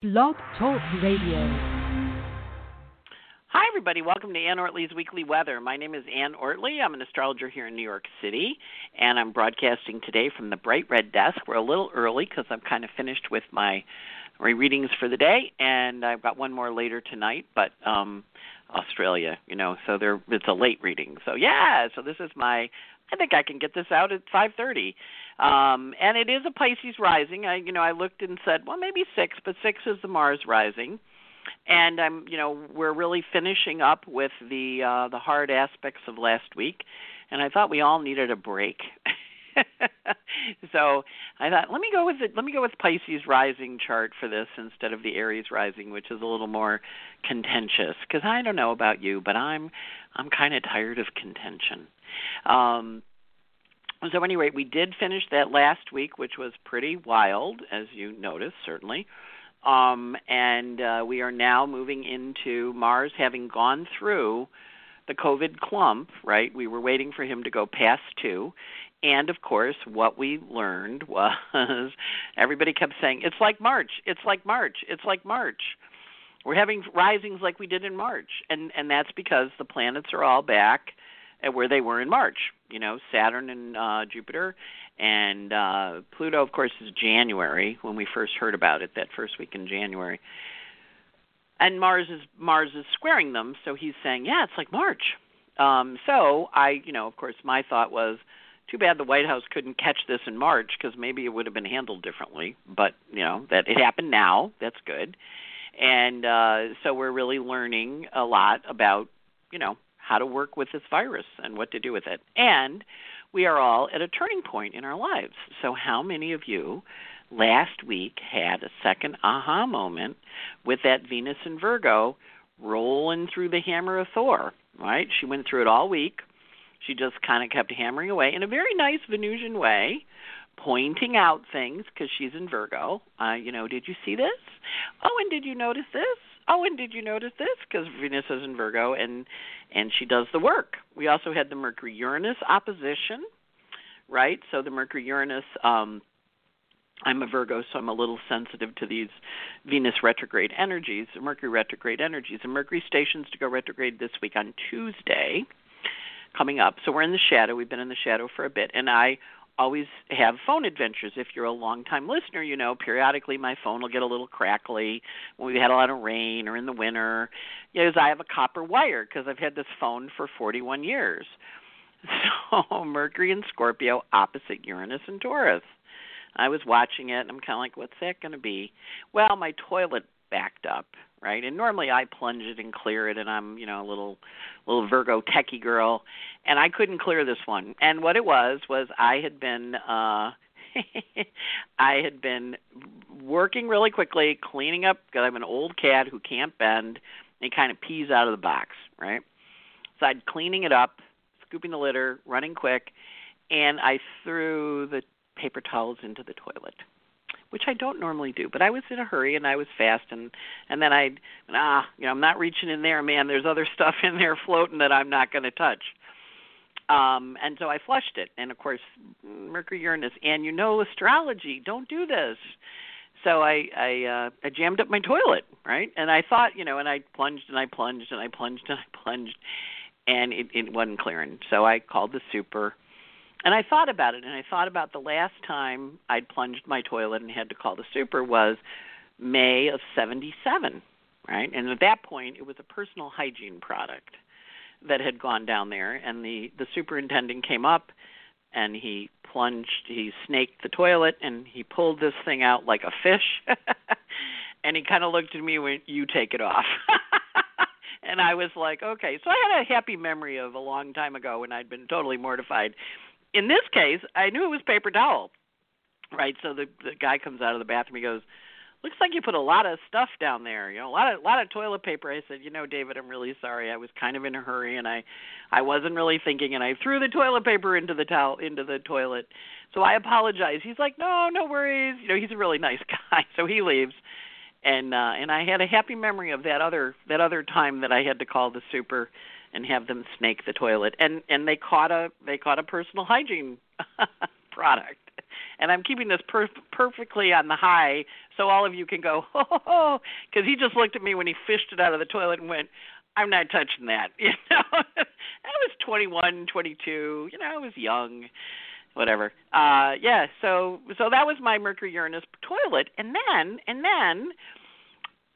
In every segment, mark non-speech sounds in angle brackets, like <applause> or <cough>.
Blog Talk Radio. Hi, everybody. Welcome to Anne Ortelee's Weekly Weather. My name is Anne Ortelee. I'm an astrologer here in New York City, and I'm broadcasting today from the Bright Red Desk. We're a little early because I'm kind of finished with my my readings for the day, and I've got one more later tonight. But um, Australia, you know, so there it's a late reading. So yeah, so this is my I think I can get this out at 5:30. Um and it is a Pisces rising. I you know, I looked and said, well, maybe 6, but 6 is the Mars rising. And I'm, you know, we're really finishing up with the uh the hard aspects of last week, and I thought we all needed a break. <laughs> so I thought, let me go with it. Let me go with Pisces rising chart for this instead of the Aries rising, which is a little more contentious. Because I don't know about you, but I'm I'm kind of tired of contention. Um, so anyway, we did finish that last week, which was pretty wild, as you noticed, certainly. Um, and uh, we are now moving into Mars having gone through the COVID clump, right? We were waiting for him to go past two. And of course, what we learned <laughs> was everybody kept saying, it's like March, it's like March, it's like March. We're having risings like we did in March. And, and that's because the planets are all back at where they were in March. You know, Saturn and uh, Jupiter, and uh, Pluto, of course, is January when we first heard about it. That first week in January, and Mars is Mars is squaring them. So he's saying, yeah, it's like March. Um, so I, you know, of course, my thought was, too bad the White House couldn't catch this in March because maybe it would have been handled differently. But you know that it happened now. That's good. And uh, so we're really learning a lot about, you know, how to work with this virus and what to do with it. And we are all at a turning point in our lives. So, how many of you last week had a second aha moment with that Venus in Virgo rolling through the hammer of Thor? Right? She went through it all week. She just kind of kept hammering away in a very nice Venusian way, pointing out things because she's in Virgo. Uh, you know, did you see this? Oh, and did you notice this? Oh, and did you notice this? Because Venus is in Virgo, and and she does the work. We also had the Mercury Uranus opposition, right? So the Mercury Uranus. Um, I'm a Virgo, so I'm a little sensitive to these Venus retrograde energies, Mercury retrograde energies, and Mercury stations to go retrograde this week on Tuesday coming up. So we're in the shadow. We've been in the shadow for a bit, and I always have phone adventures. If you're a long time listener, you know periodically my phone will get a little crackly when we've had a lot of rain or in the winter. Because I have a copper wire because I've had this phone for 41 years. <laughs> So Mercury and Scorpio opposite Uranus and Taurus. I was watching it and I'm kind of like, what's that going to be? Well, my toilet backed up right? And normally I plunge it and clear it, and I'm you know a little little Virgo techie girl, and I couldn't clear this one. And what it was was I had been uh <laughs> I had been working really quickly, cleaning up because I'm an old cat who can't bend and kind of pees out of the box, right? So I'd cleaning it up, scooping the litter, running quick, and I threw the paper towels into the toilet which I don't normally do. But I was in a hurry and I was fast, and and then I ah you know I'm not reaching in there, man. There's other <laughs> stuff in there floating that I'm not going to touch. Um, and so I flushed it, and of course Mercury Uranus, and you know astrology, don't do this. So I I uh, I jammed up my toilet, right? And I thought, you know, and I plunged and I plunged and I plunged and I plunged, and it, it wasn't clearing. So I called the super and I thought about it, and I thought about the last time I'd plunged my toilet and had to call the super was May of '77, right? And at that point, it was a personal hygiene product that had gone down there, and the the superintendent came up, and he plunged, he snaked the toilet, and he pulled this thing out like a fish, <laughs> and he kind of looked at me and went, "You take it off." <laughs> and I was like, okay. So I had a happy memory of a long time ago when I'd been totally mortified in this case, I knew it was paper towel. Right, so the the guy comes out of the bathroom. He goes, "Looks like you put a lot of stuff down there. You know, a lot of a lot of toilet paper." I said, "You know, David, I'm really sorry. I was kind of in a hurry and I I wasn't really thinking and I threw the toilet paper into the towel into the toilet. So I apologize." He's like, "No, no worries. You know, he's a really <laughs> nice guy." So he leaves. And uh and I had a happy memory of that other that other time that I had to call the super and have them snake the toilet and and they caught a they caught a personal hygiene <laughs> product and I'm keeping this per- perfectly on the high, so all of you can go <laughs> ho ho ho, because he just looked at me when he fished it out of the toilet and went, "I'm not touching that." <laughs> You know, I was 21, 22. You know, I was young whatever. Uh yeah, so so that was my Mercury Uranus toilet and then and then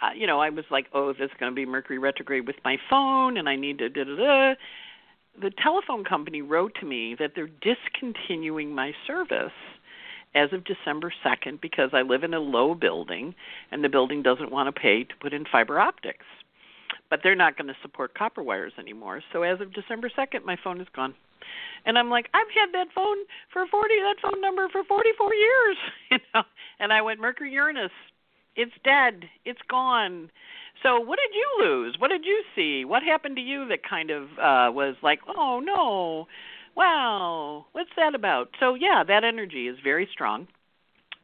uh, you know, I was like, "Oh, this is going to be Mercury retrograde with my phone and I need to da da da." The telephone company wrote to me that they're discontinuing my service as of December 2nd because I live in a low building and the building doesn't want to pay to put in fiber optics. But they're not going to support copper wires anymore. So as of December 2nd, my phone is gone. And I'm like, I've had that phone for 40, that phone number for 44 years, <laughs> you know. And I went Mercury Uranus, it's dead, it's gone. So what did you lose? What did you see? What happened to you that kind of uh was like, oh no, wow, what's that about? So yeah, that energy is very strong.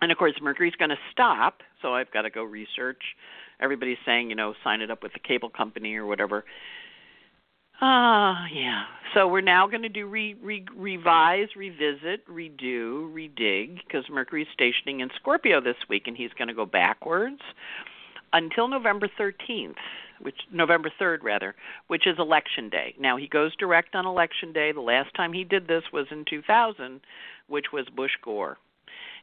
And of course, Mercury's going to stop, so I've got to go research. Everybody's saying, you know, sign it up with the cable company or whatever. Ah, uh, yeah. So we're now going to do re, re, revise, revisit, redo, redig because Mercury's stationing in Scorpio this week, and he's going to go backwards until November 13th, which November 3rd rather, which is election day. Now he goes direct on election day. The last time he did this was in 2000, which was Bush Gore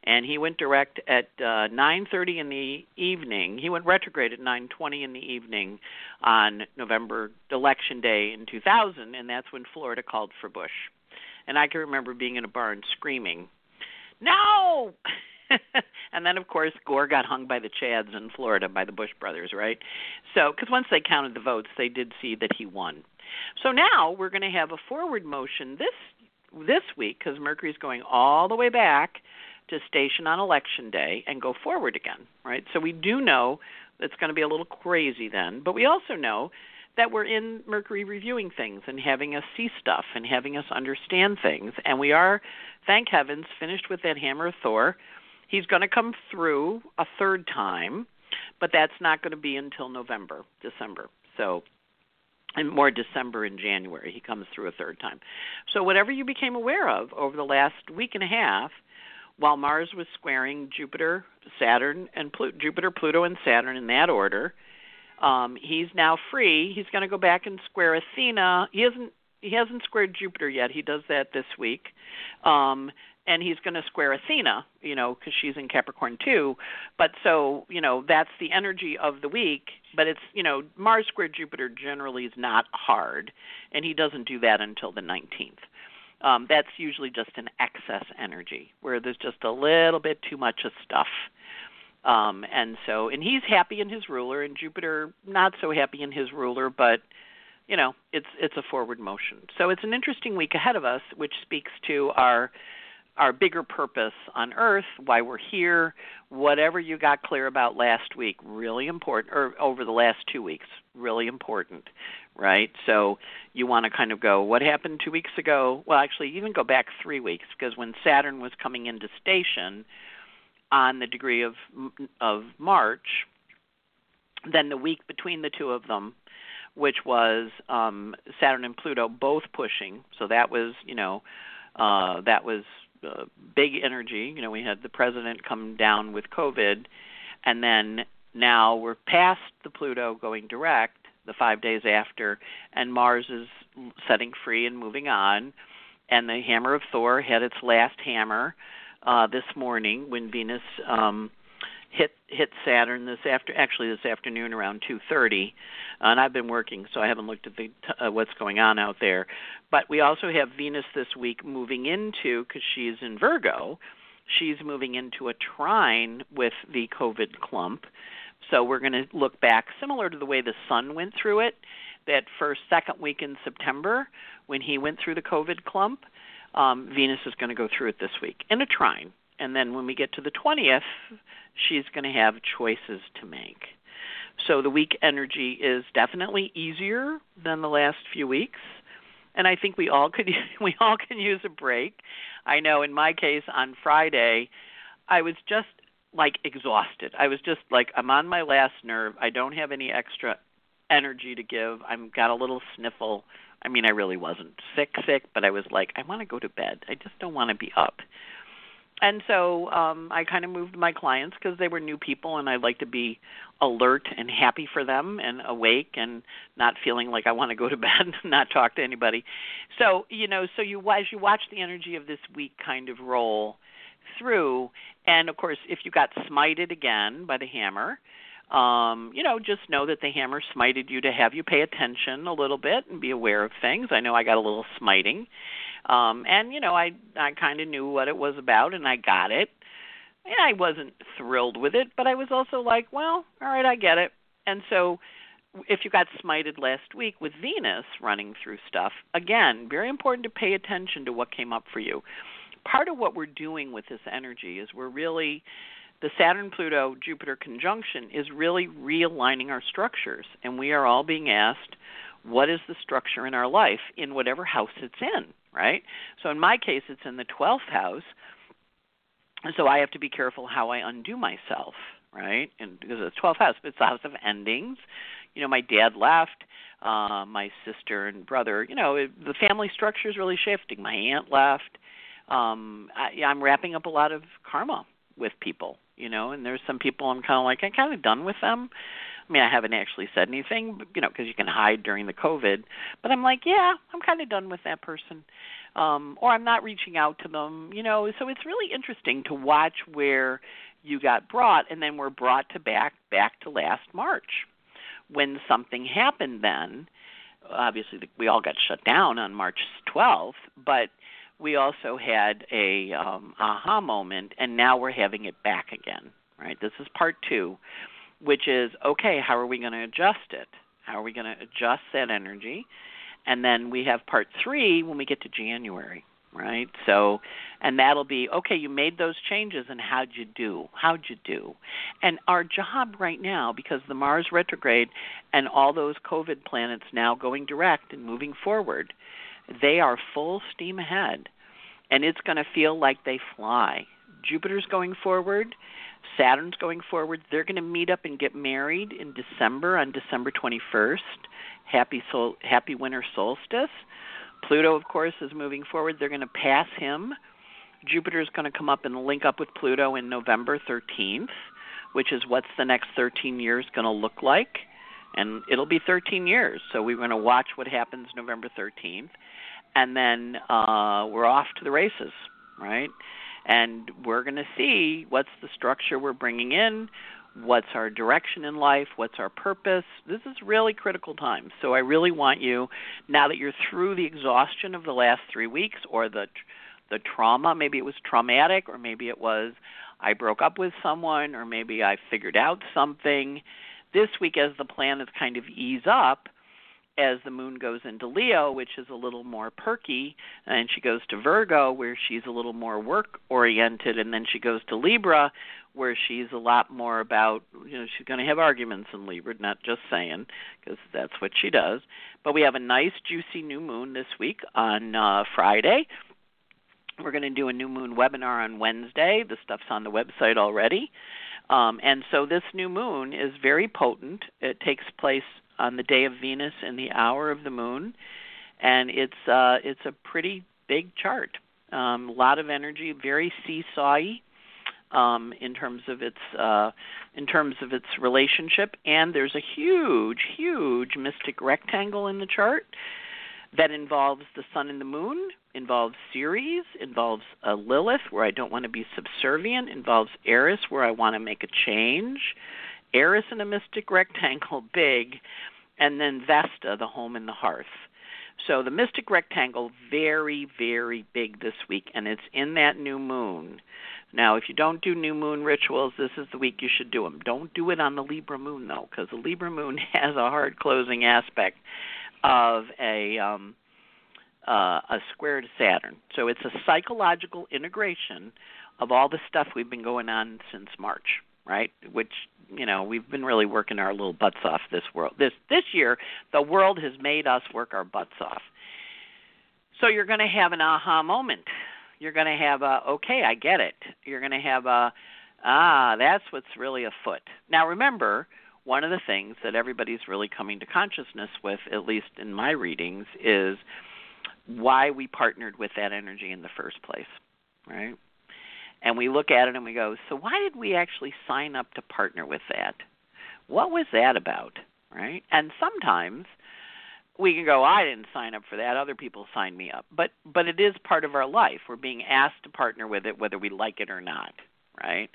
and he went direct at uh, 9:30 in the evening. He went retrograde at 9:20 in the evening on November election day in 2000, and that's when Florida called for Bush. And I can remember being in a barn screaming, "No!" <laughs> and then of course Gore got hung by the Chads in Florida by the Bush brothers, right? So, because once they counted the votes, they did see that he won. So now we're going to have a forward motion this this week because Mercury's going all the way back to station on election day and go forward again, right? So we do know it's going to be a little crazy then, but we also know that we're in Mercury reviewing things and having us see stuff and having us understand things. And we are, thank heavens, finished with that Hammer of Thor. He's going to come through a third time, but that's not going to be until November, December. So and more December and January he comes through a third time. So whatever you became aware of over the last week and a half while Mars was squaring Jupiter, Saturn, and Pluto, Jupiter, Pluto, and Saturn in that order. Um, he's now free. He's going to go back and square Athena. He hasn't he hasn't squared Jupiter yet. He does that this week. Um, and he's going to square Athena, you know, because she's in Capricorn too. But so, you know, that's the energy of the week. But it's, you know, Mars squared Jupiter generally is not hard, and he doesn't do that until the 19th um, that's usually just an excess energy where there's just a little bit too much of stuff. Um, and so, and he's happy in his ruler, and Jupiter not so happy in his ruler, but you know, it's it's a forward motion. So it's an interesting week ahead of us, which speaks to our our bigger purpose on earth, why we're here, whatever you got clear about last week, really important, or over the last two weeks, really important, right? So you want to kind of go, what happened two weeks ago? Well, actually, even go back three weeks, because when Saturn was coming into station on the degree of of March, then the week between the two of them, which was um, Saturn and Pluto both pushing, so that was, you know, uh, that was uh, big energy. You know, we had the president come down with COVID, and then now we're past the Pluto going direct the five days after, and Mars is setting free and moving on. And the hammer of Thor had its last hammer uh, this morning when Venus um, hit hit Saturn this after actually this afternoon around 2:30, and I've been working so I haven't looked at the uh, what's going on out there. But we also have Venus this week moving into because she's in Virgo, she's moving into a trine with the COVID clump. So we're going to look back similar to the way the Sun went through it, that first second week in September when he went through the COVID clump. Um, Venus is going to go through it this week in a trine and then when we get to the 20th, she's going to have choices to make. So the week energy is definitely easier than the last few weeks, and I think we all could <laughs> we all can use a break. I know in my case on Friday, I was just like exhausted. I was just like I'm on my last nerve. I don't have any extra energy to give. I'm got a little sniffle. I mean, I really wasn't sick sick, but I was like I want to go to bed. I just don't want to be up and so um I kind of moved my clients because they were new people and I'd like to be alert and happy for them and awake and not feeling like I want to go to <laughs> bed and not talk to anybody. So, you know, so you as you watch the energy of this week kind of roll through and of course if you got smited again by the hammer, um, you know, just know that the hammer smited you to have you pay attention a little bit and be aware of things. I know I got a little smiting. Um, and you know, I I kind of knew what it was about and I got it. And I wasn't thrilled with it, but I was also like, well, all right, I get it. And so if you got smited last week with Venus running through stuff, again, very important to pay attention to what came up for you. Part of what we're doing with this energy is we're really the Saturn Pluto Jupiter conjunction is really realigning our structures, and we are all being asked what is the structure in our life in whatever house it's in, right? So in my case, it's in the 12th house, so I have to be careful how I undo myself, right? And because it's 12th house, but it's the house of endings. You know, my dad left, uh, my sister and brother. You know, it, the family structure is really shifting. My aunt left. Um, I, I'm wrapping up a lot of karma with people, you know, and there's some people I'm kind of like I'm kind of done with them. I mean, I haven't actually said anything, you know, because you can hide during the COVID. But I'm like, yeah, I'm kind of done with that person, um, or I'm not reaching out to them, you know. So it's really interesting to watch where you got brought, and then we're brought to back back to last March, when something happened. Then, obviously, we all got shut down on March 12th, but we also had a um, aha moment, and now we're having it back again. Right. This is part two, which is okay. How are we going to adjust it? How are we going to adjust that energy? And then we have part three when we get to January right? So, and that'll be okay. You made those changes, and how'd you do? How'd you do? And our job right now, because the Mars retrograde and all those COVID planets now going direct and moving forward, they are full steam ahead, and it's going to feel like they fly. Jupiter's going forward, Saturn's going forward. They're going to meet up and get married in December on December 21st. Happy sol- happy winter solstice. Pluto, of course, is moving forward. They're going to pass him. Jupiter is going to come up and link up with Pluto in November 13th, which is what's the next 13 years going to look like. And it'll be 13 years. So we're going to watch what happens November 13th and then uh, we're off to the races, right? And we're going to see what's the structure we're bringing in, what's our direction in life, what's our purpose. This is really critical time. So I really want you, now that you're through the exhaustion of the last three weeks or the the trauma, maybe it was traumatic, or maybe it was I broke up with someone, or maybe I figured out something. This week, as the planets kind of ease up, as the moon goes into Leo, which is a little more perky, and she goes to Virgo, where she's a little more work oriented, and then she goes to Libra, where she's a lot more about, you know, she's going to have arguments in Libra, not just saying, because that's what she does. But we have a nice, juicy new moon this week on uh, Friday. We're going to do a new moon webinar on Wednesday. The stuff's on the website already. Um, and so this new moon is very potent. It takes place on the day of Venus and the hour of the moon, and it's uh, it's a pretty big chart. Um, a lot of energy, very seesawy um, in terms of its uh, in terms of its relationship, and there's a huge, huge mystic rectangle in the chart that involves the sun and the moon, involves Ceres, involves a Lilith where I don't want to be subservient, involves Eris where I want to make a change, Eris in a mystic rectangle, <laughs> big, and then Vesta, the home and the hearth. So the mystic rectangle, very, very big this week, and it's in that new moon. Now, if you don't do new moon rituals, this is the week you should do them. Don't do it on the Libra moon, though, because the Libra moon <laughs> has a hard closing aspect of a um, uh, a square to Saturn. So it's a psychological integration of all the stuff we've been going on since March right? Which you know we've been really working our little butts off this world. This this year, the world has made us work our butts off. So you're going to have an aha moment. You're going to have a okay, I get it. You're going to have a ah, that's what's really afoot. Now remember, one of the things that everybody's really coming to consciousness with, at least in my readings, is why we partnered with that energy in the first place, right? and we look at it and we go, so why did we actually sign up to partner with that? What was that about, right? And sometimes we can go, I didn't sign up for that. Other people signed me up. But but it is part of our life. We're being asked to partner with it whether we like it or not, right?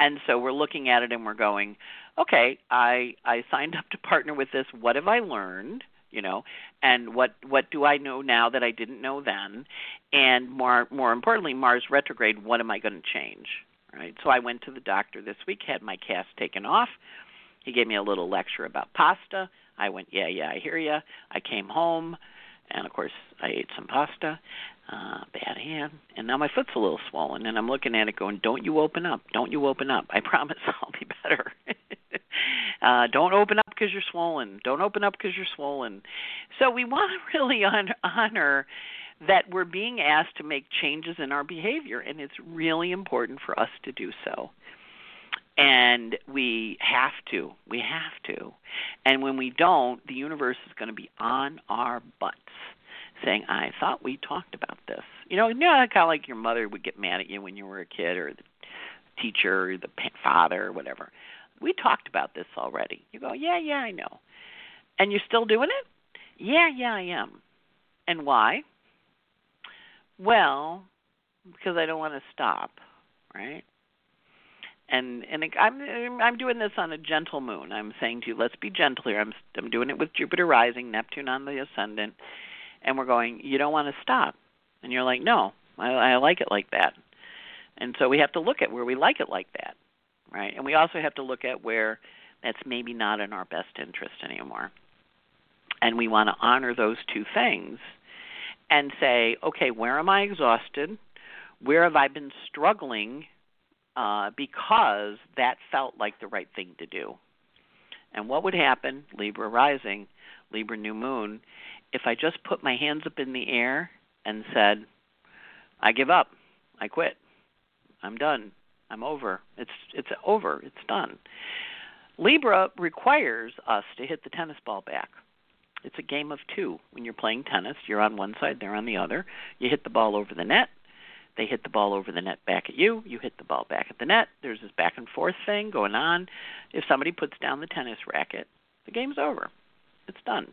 And so we're looking at it and we're going, okay, I I signed <laughs> up to partner with this. What have I learned? you know and what what do i know now that i didn't know then and more more importantly mars retrograde what am i going to change right so i went to the doctor this week had my cast taken off he gave me a little lecture about pasta I went, yeah, yeah, I hear you. I came home, and of course I ate some pasta. Uh, bad hand, and now my foot's a little swollen, and I'm looking at it going, "Don't you open up? Don't you open up? I <laughs> promise I'll be better." <laughs> uh, don't open up because you're swollen. Don't open up because you're swollen. So we <laughs> want to really honor, honor that we're being asked to make changes in our behavior, and it's really important for us to do so and we have to we have to and when we don't the universe is going to be on our butts saying i thought we talked about this. You know you know kind of like your mother would get mad at you when you were a kid or the teacher or the father or whatever. We talked about this already. You go yeah yeah i know. And you're still doing it? Yeah yeah i am. And why? Well because i don't want to stop right? And and I'm I'm doing this on a gentle moon. I'm saying to you, let's be gentle here. I'm I'm doing it with Jupiter rising, Neptune on the ascendant, and we're going. You don't want to stop, and you're like, no, I, I like it like that. And so we have to look at where we like it like that, right? And we also have to look at where that's maybe not in our best interest anymore. And we want to honor those two things and say, okay, where am I exhausted? Where have I been struggling uh, because that felt like the right thing to do. And what would happen, Libra rising, Libra new moon, if I just put my hands up in the air and said, I give up, I quit, I'm done, I'm over, it's it's over, it's done. Libra requires us to hit the tennis ball back. It's a game of two. When you're playing tennis, you're on one side, they're on the other. You hit the ball over the net, they hit the ball over the net back at you. You hit the ball back at the net. There's this back and forth thing going on. If somebody puts down the tennis racket, the game's over. It's done.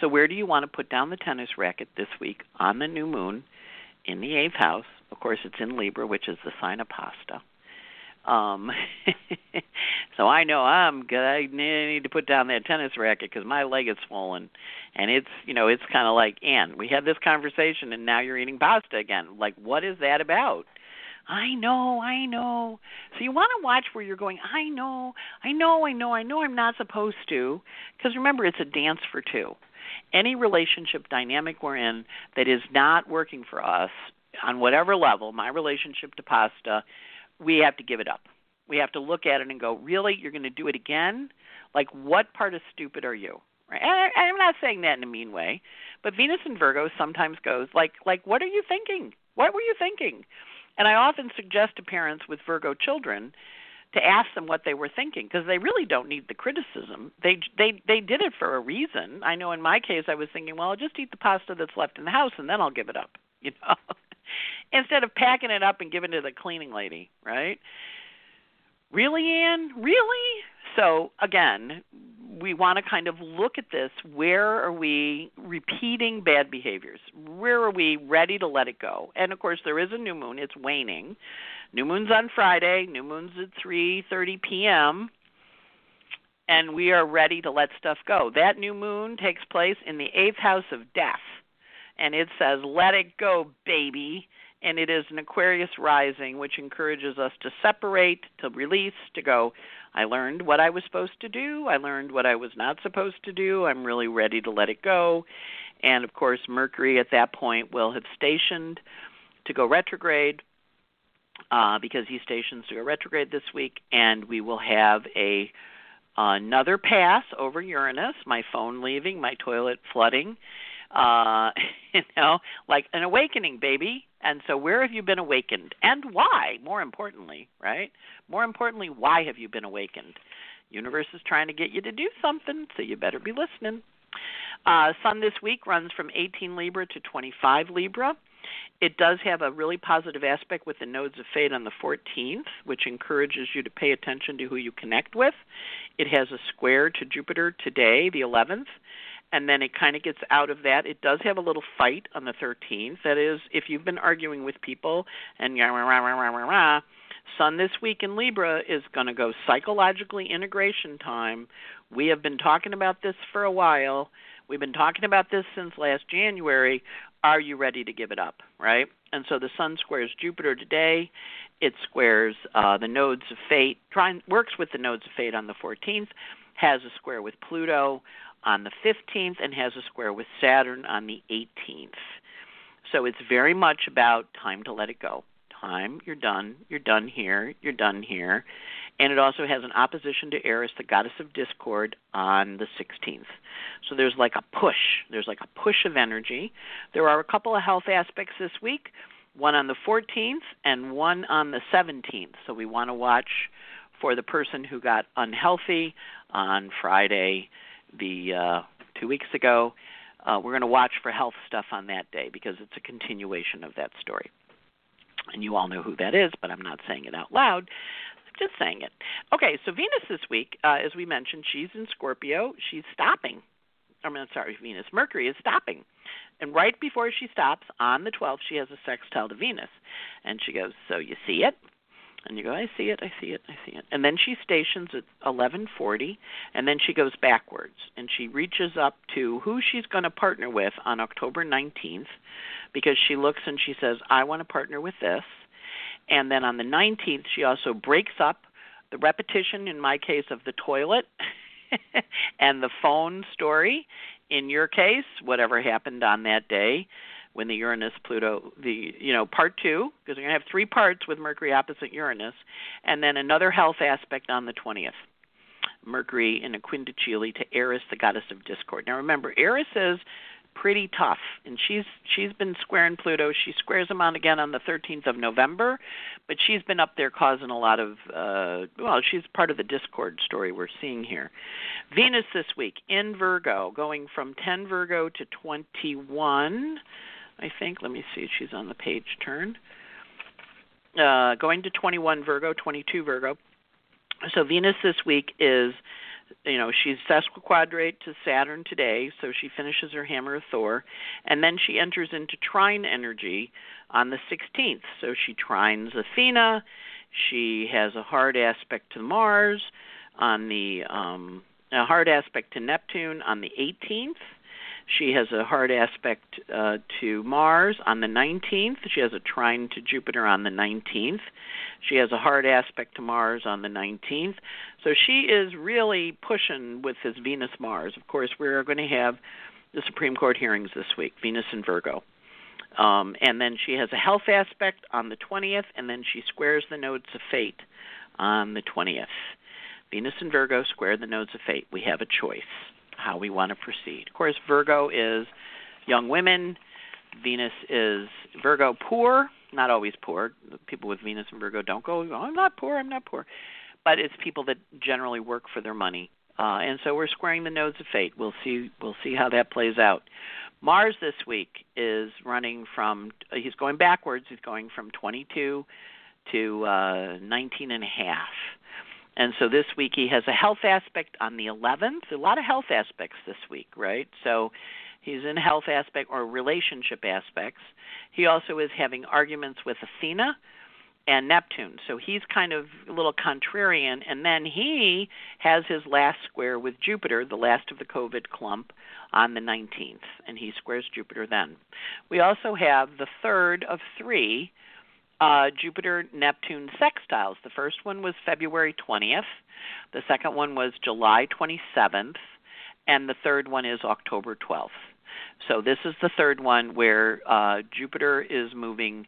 So, where do you want to put down the tennis racket this week on the new moon in the eighth house? Of course, it's in Libra, which is the sign of pasta. Um, <laughs> so I know I'm good. I need to put down that tennis racket because my leg is swollen, and it's you know it's kind of like Anne. We had this conversation, and now you're eating pasta again. Like, what is that about? I know, I know. So you want to watch where you're going. I know, I know, I know, I know. I'm not supposed to, because remember, it's a dance for two. Any relationship dynamic we're in that is not working for us on whatever level, my relationship to pasta we have to give it up. We have to look at it and go, really, you're going to do it again? Like, what part of stupid are you? Right? And I'm not saying that in a mean way, but Venus and Virgo sometimes goes like, like, what are you thinking? What were you thinking? And I often suggest to parents with Virgo children to ask them what they were thinking because they really don't need the criticism. They they they did it for a reason. I know in my case I was thinking, well, I'll just eat the pasta that's left in the house and then I'll give it up, <laughs> you know instead of packing it up and giving it to the cleaning lady, right? Really, Anne? Really? So again, we want to kind of look at this. Where are we repeating bad behaviors? Where are we ready to let it go? And of course, there is a new moon. It's waning. New moon's on Friday. New moon's at 3:30 p.m. And we are ready to let stuff go. That new moon takes place in the eighth house of death, and it says, "Let it go, baby." And it is an Aquarius rising, which encourages us to separate, to release, to go, I learned what I was supposed to do, I learned what I was not supposed to do, I'm really ready to let it go. And of course, Mercury at that point will have stationed to go retrograde. Uh, because he stations to go retrograde this week, and we will have a another pass over Uranus, my phone leaving, my toilet flooding, uh, <laughs> you know, like an awakening, baby. And so, where have you been awakened, and why? More importantly, right? More importantly, why have you been awakened? Universe is trying to get you to do something, so you better be listening. Uh, Sun this week runs from 18 Libra to 25 Libra. It does have a really positive aspect with the nodes of fate on the 14th, which encourages you to pay attention to who you connect with. It has a square to Jupiter today, the 11th, and then it kind of gets out of that. It does have a little fight on the 13th. That is, if you've been arguing with people and rah, rah, rah, rah, rah, rah, Sun this week in Libra is going to go psychologically integration time. We have been talking about this for a while. We've been talking about this since last January. Are you ready to give it up, right? And so the Sun squares Jupiter today. It squares uh, the nodes of fate, try, works with the nodes of fate on the 14th, has a square with Pluto on the 15th and has a square with Saturn on the 18th. So it's very much about time to let it go. Time, you're done, you're done here, you're done here. And it also has an opposition to Eris, the goddess of discord, on the 16th. So there's like a push. There's like a push of energy. There are a couple of health aspects this week one on the 14th and one on the 17th. So we want to watch for the person who got unhealthy on Friday the uh, two weeks ago. Uh, we're going to watch for health stuff on that day because it's a continuation of that story. And you all know who that is, but I'm not saying it out loud. I'm just saying it. Okay, so Venus this week, uh, as we mentioned, she's in Scorpio. She's stopping. I mean, sorry, Venus. Mercury is stopping. And right before she stops, on the 12th, she has a sextile to Venus. And she goes, So you see it? And you go, I see it, I see it, I see it. And then she stations at 11:40, and then she goes backwards, and she reaches up to who she's going to partner with on October 19th, because she looks and she says, I want to partner with this. And then on the 19th, she also breaks up the repetition, in my case, of the toilet <laughs> and the phone story. In your case, whatever happened on that day when the Uranus Pluto the you know part 2 because we're going to have three parts with Mercury opposite Uranus and then another health aspect on the 20th. Mercury in a quindecile to Eris the goddess of discord. Now remember Eris is pretty tough and she's she's been squaring Pluto. She squares him on again on the 13th of November, but she's been up there causing a lot of uh well, she's part of the discord story we're seeing here. Venus this week in Virgo going from 10 Virgo to 21 I think. Let me see. She's on the page turn. Uh, going to 21 Virgo, 22 Virgo. So Venus this week is, you know, she's sesquiquadrate to Saturn today, so she finishes her Hammer of Thor, and then she enters into trine energy on the 16th. So she trines Athena. She has a hard aspect to Mars on the um, a hard aspect to Neptune on the 18th she has a hard aspect uh, to Mars on the 19th. She has a trine to Jupiter on the 19th. She has a hard aspect to Mars on the 19th. So she is really pushing with this Venus Mars. Of course, we're going to have the Supreme Court hearings this week, Venus and Virgo. Um, and then she has a health aspect on the 20th, and then she squares the nodes of fate on the 20th. Venus and Virgo square the nodes of fate. We have a choice how we want to proceed. Of course, Virgo is young women. Venus is Virgo poor, not always poor. People with Venus and Virgo don't go, oh, I'm not poor, I'm not poor. But it's people that generally work for their money. Uh, and so we're squaring the nodes of fate. We'll see we'll see how that plays out. Mars this week is running from he's going backwards. He's going from 22 to uh, 19 and a half. And so this week he has a health aspect on the 11th. A lot of health aspects this week, right? So he's in health aspect or relationship aspects. He also is having arguments with Athena and Neptune. So he's kind of a little contrarian. And then he has his last square with Jupiter, the last of the COVID clump, on the 19th. And he squares Jupiter then. We also have the third of three uh, Jupiter Neptune sextiles. The first one was February 20th, the second one was July 27th, and the third one is October 12th. So this is the third one where uh, Jupiter is moving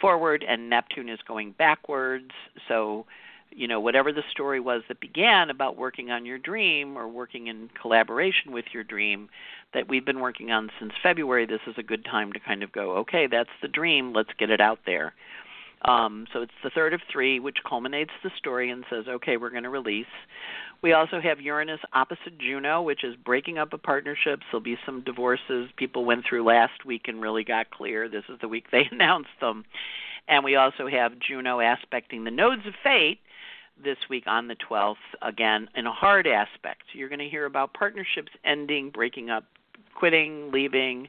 forward and Neptune is going backwards. So, you know, whatever the story was that began about working on your dream or working in collaboration with your dream that we've been working on since February, this is a good time to kind of go, okay, that's the dream, let's get it out there Um, so it's the third of three, which culminates the story and says, okay, we're going to release. We also have Uranus opposite Juno, which is breaking up of partnerships. There'll be some divorces people went through last week and really got clear. This is the week they <laughs> announced them. And we also have Juno aspecting the nodes of fate this week on the 12th, again, in a hard aspect. So you're going to hear about partnerships ending, breaking up, quitting, leaving.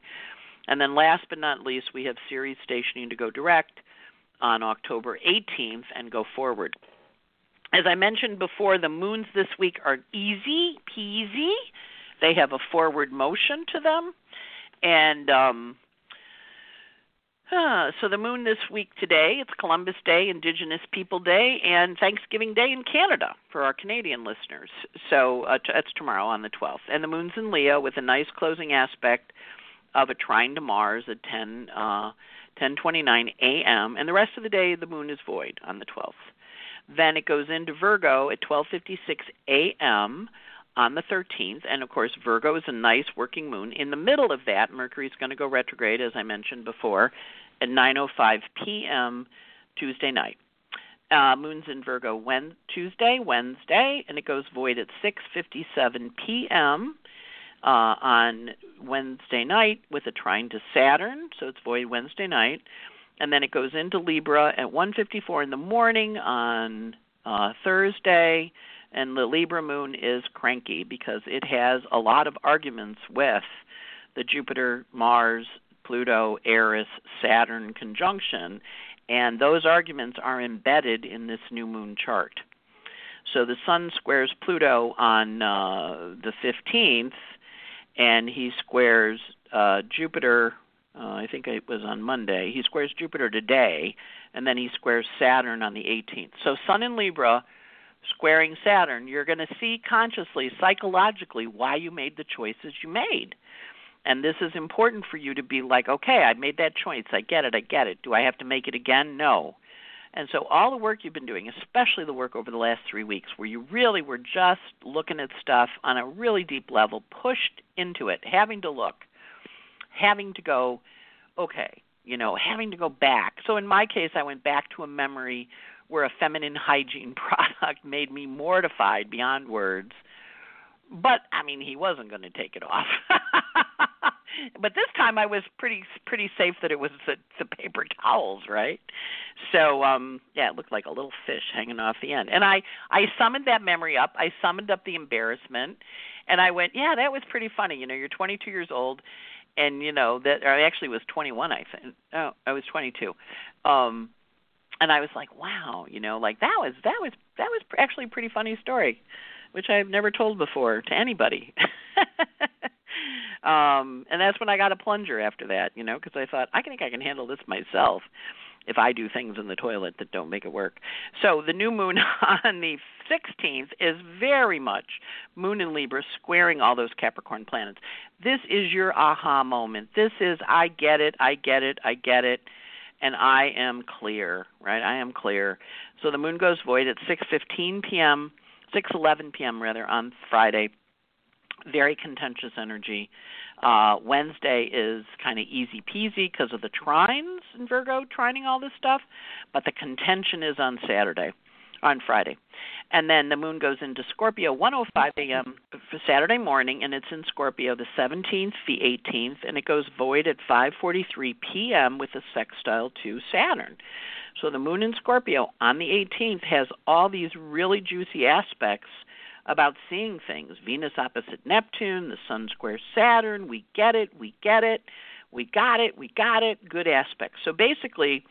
And then last but not least, we have Ceres stationing to go direct on October 18th and go forward. As I mentioned before, the moons this week are easy peasy. They have a forward motion to them. And um, uh, so the moon this week today, it's Columbus Day, Indigenous People Day, and Thanksgiving Day in Canada for our Canadian listeners. So uh, t- that's tomorrow on the 12th. And the moon's in Leo with a nice closing aspect of a trine to Mars at 10 uh, 10:29 a.m. and the rest of the day the moon is void on the 12th. Then it goes into Virgo at 12:56 a.m. on the 13th, and of course Virgo is a nice working moon. In the middle of that, Mercury is going to go retrograde, as I mentioned before, at 9:05 p.m. Tuesday night. Uh, moon's in Virgo when, Tuesday, Wednesday, and it goes void at 6:57 p.m. Uh, on Wednesday night with a trine to Saturn, so it's void Wednesday night and then it goes into Libra at 1:54 in the morning on uh, Thursday, and the Libra moon is cranky because it has a lot of arguments with the Jupiter, Mars, Pluto, Eris, Saturn conjunction, and those arguments are embedded in this new moon chart. So the Sun squares Pluto on uh, the 15th, and he squares uh, Jupiter uh, I think it was on Monday. He squares Jupiter today, and then he squares Saturn on the 18th. So Sun in Libra squaring Saturn, you're going to see consciously, psychologically, why you made the choices you made. And this is important for you to be like, okay, I made that choice. I get it. I get it. Do I have to make it again? No. And so all the work you've been doing, especially the work over the last three weeks, where you really were just looking at stuff on a really deep level, pushed into it, having to look, having to go, okay, you know, having to go back. So in my case, I went back to a memory where a feminine <laughs> hygiene product made me mortified beyond words. But I mean, he wasn't going to take it off. <laughs> but this time I was pretty pretty safe that it was the, the paper towels, right? So um yeah, it looked like a little fish hanging off the end. And I I summoned that memory up. I summoned up the embarrassment and I went, "Yeah, that was pretty funny. You know, you're 22 years old and you know that I actually was 21 I think oh I was 22 um and I was like wow you know like that was that was that was actually a pretty funny story which I've never told before to anybody <laughs> um and that's when I got a plunger after that you know because I thought I think I can handle this myself if I do things in the toilet that don't make it work. So the new moon <laughs> on the 16th is very much moon in Libra squaring all those Capricorn planets. This is your aha moment. This is I get it, I get it, I get it and I am clear, right? I am clear. So the moon goes void at 6:15 p.m., 6:11 p.m. rather on Friday. Very contentious energy. Uh, Wednesday is kind of easy peasy because of the trines in Virgo, trining all this stuff, but the contention is on Saturday, on Friday. And then the moon goes into Scorpio 105 a.m. for Saturday morning, and it's in Scorpio the 17th, the 18th, and it goes void at 5:43 p.m. with a sextile to Saturn. So the moon in Scorpio on the 18th has all these really juicy aspects about seeing things. Venus opposite Neptune, the Sun square Saturn. We get it. We get it. We got it. We got it. Good aspects. So basically,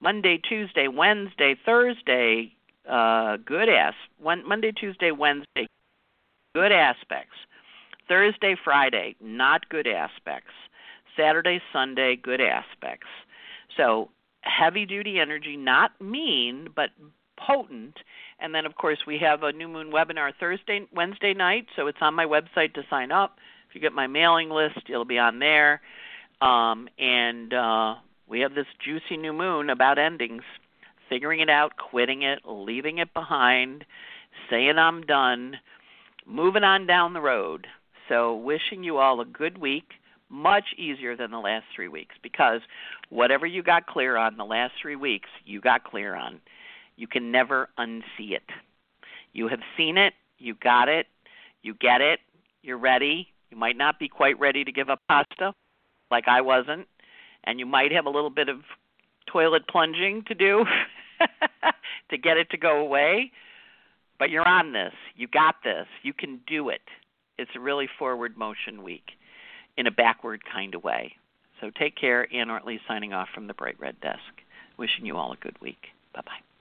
Monday, Tuesday, Wednesday, Thursday, uh, good ass. Monday, Tuesday, Wednesday, good aspects. Thursday, Friday, not good aspects. Saturday, Sunday, good aspects. So heavy duty energy, not mean, but potent and then, of course, we have a new moon webinar Thursday, Wednesday night. So it's on my website to sign up. If you get my mailing list, it'll be on there. Um, and uh, we have this juicy new moon about endings, figuring it out, quitting it, leaving it behind, saying I'm done, moving on down the road. So, wishing you all a good week. much easier than the last three weeks because whatever you got clear on the last three weeks, you got clear on. You can never unsee it. You have seen it, you got it, you get it, you're ready. You might not be quite ready to give up pasta, like I wasn't, and you might have a little bit of toilet plunging to do <laughs> to get it to go away. But you're on this. You got this. You can do it. It's a really forward motion week in a backward kind of way. So take care. Anne Ortelee signing off from the Bright Red Desk. Wishing you all a good week. Bye bye.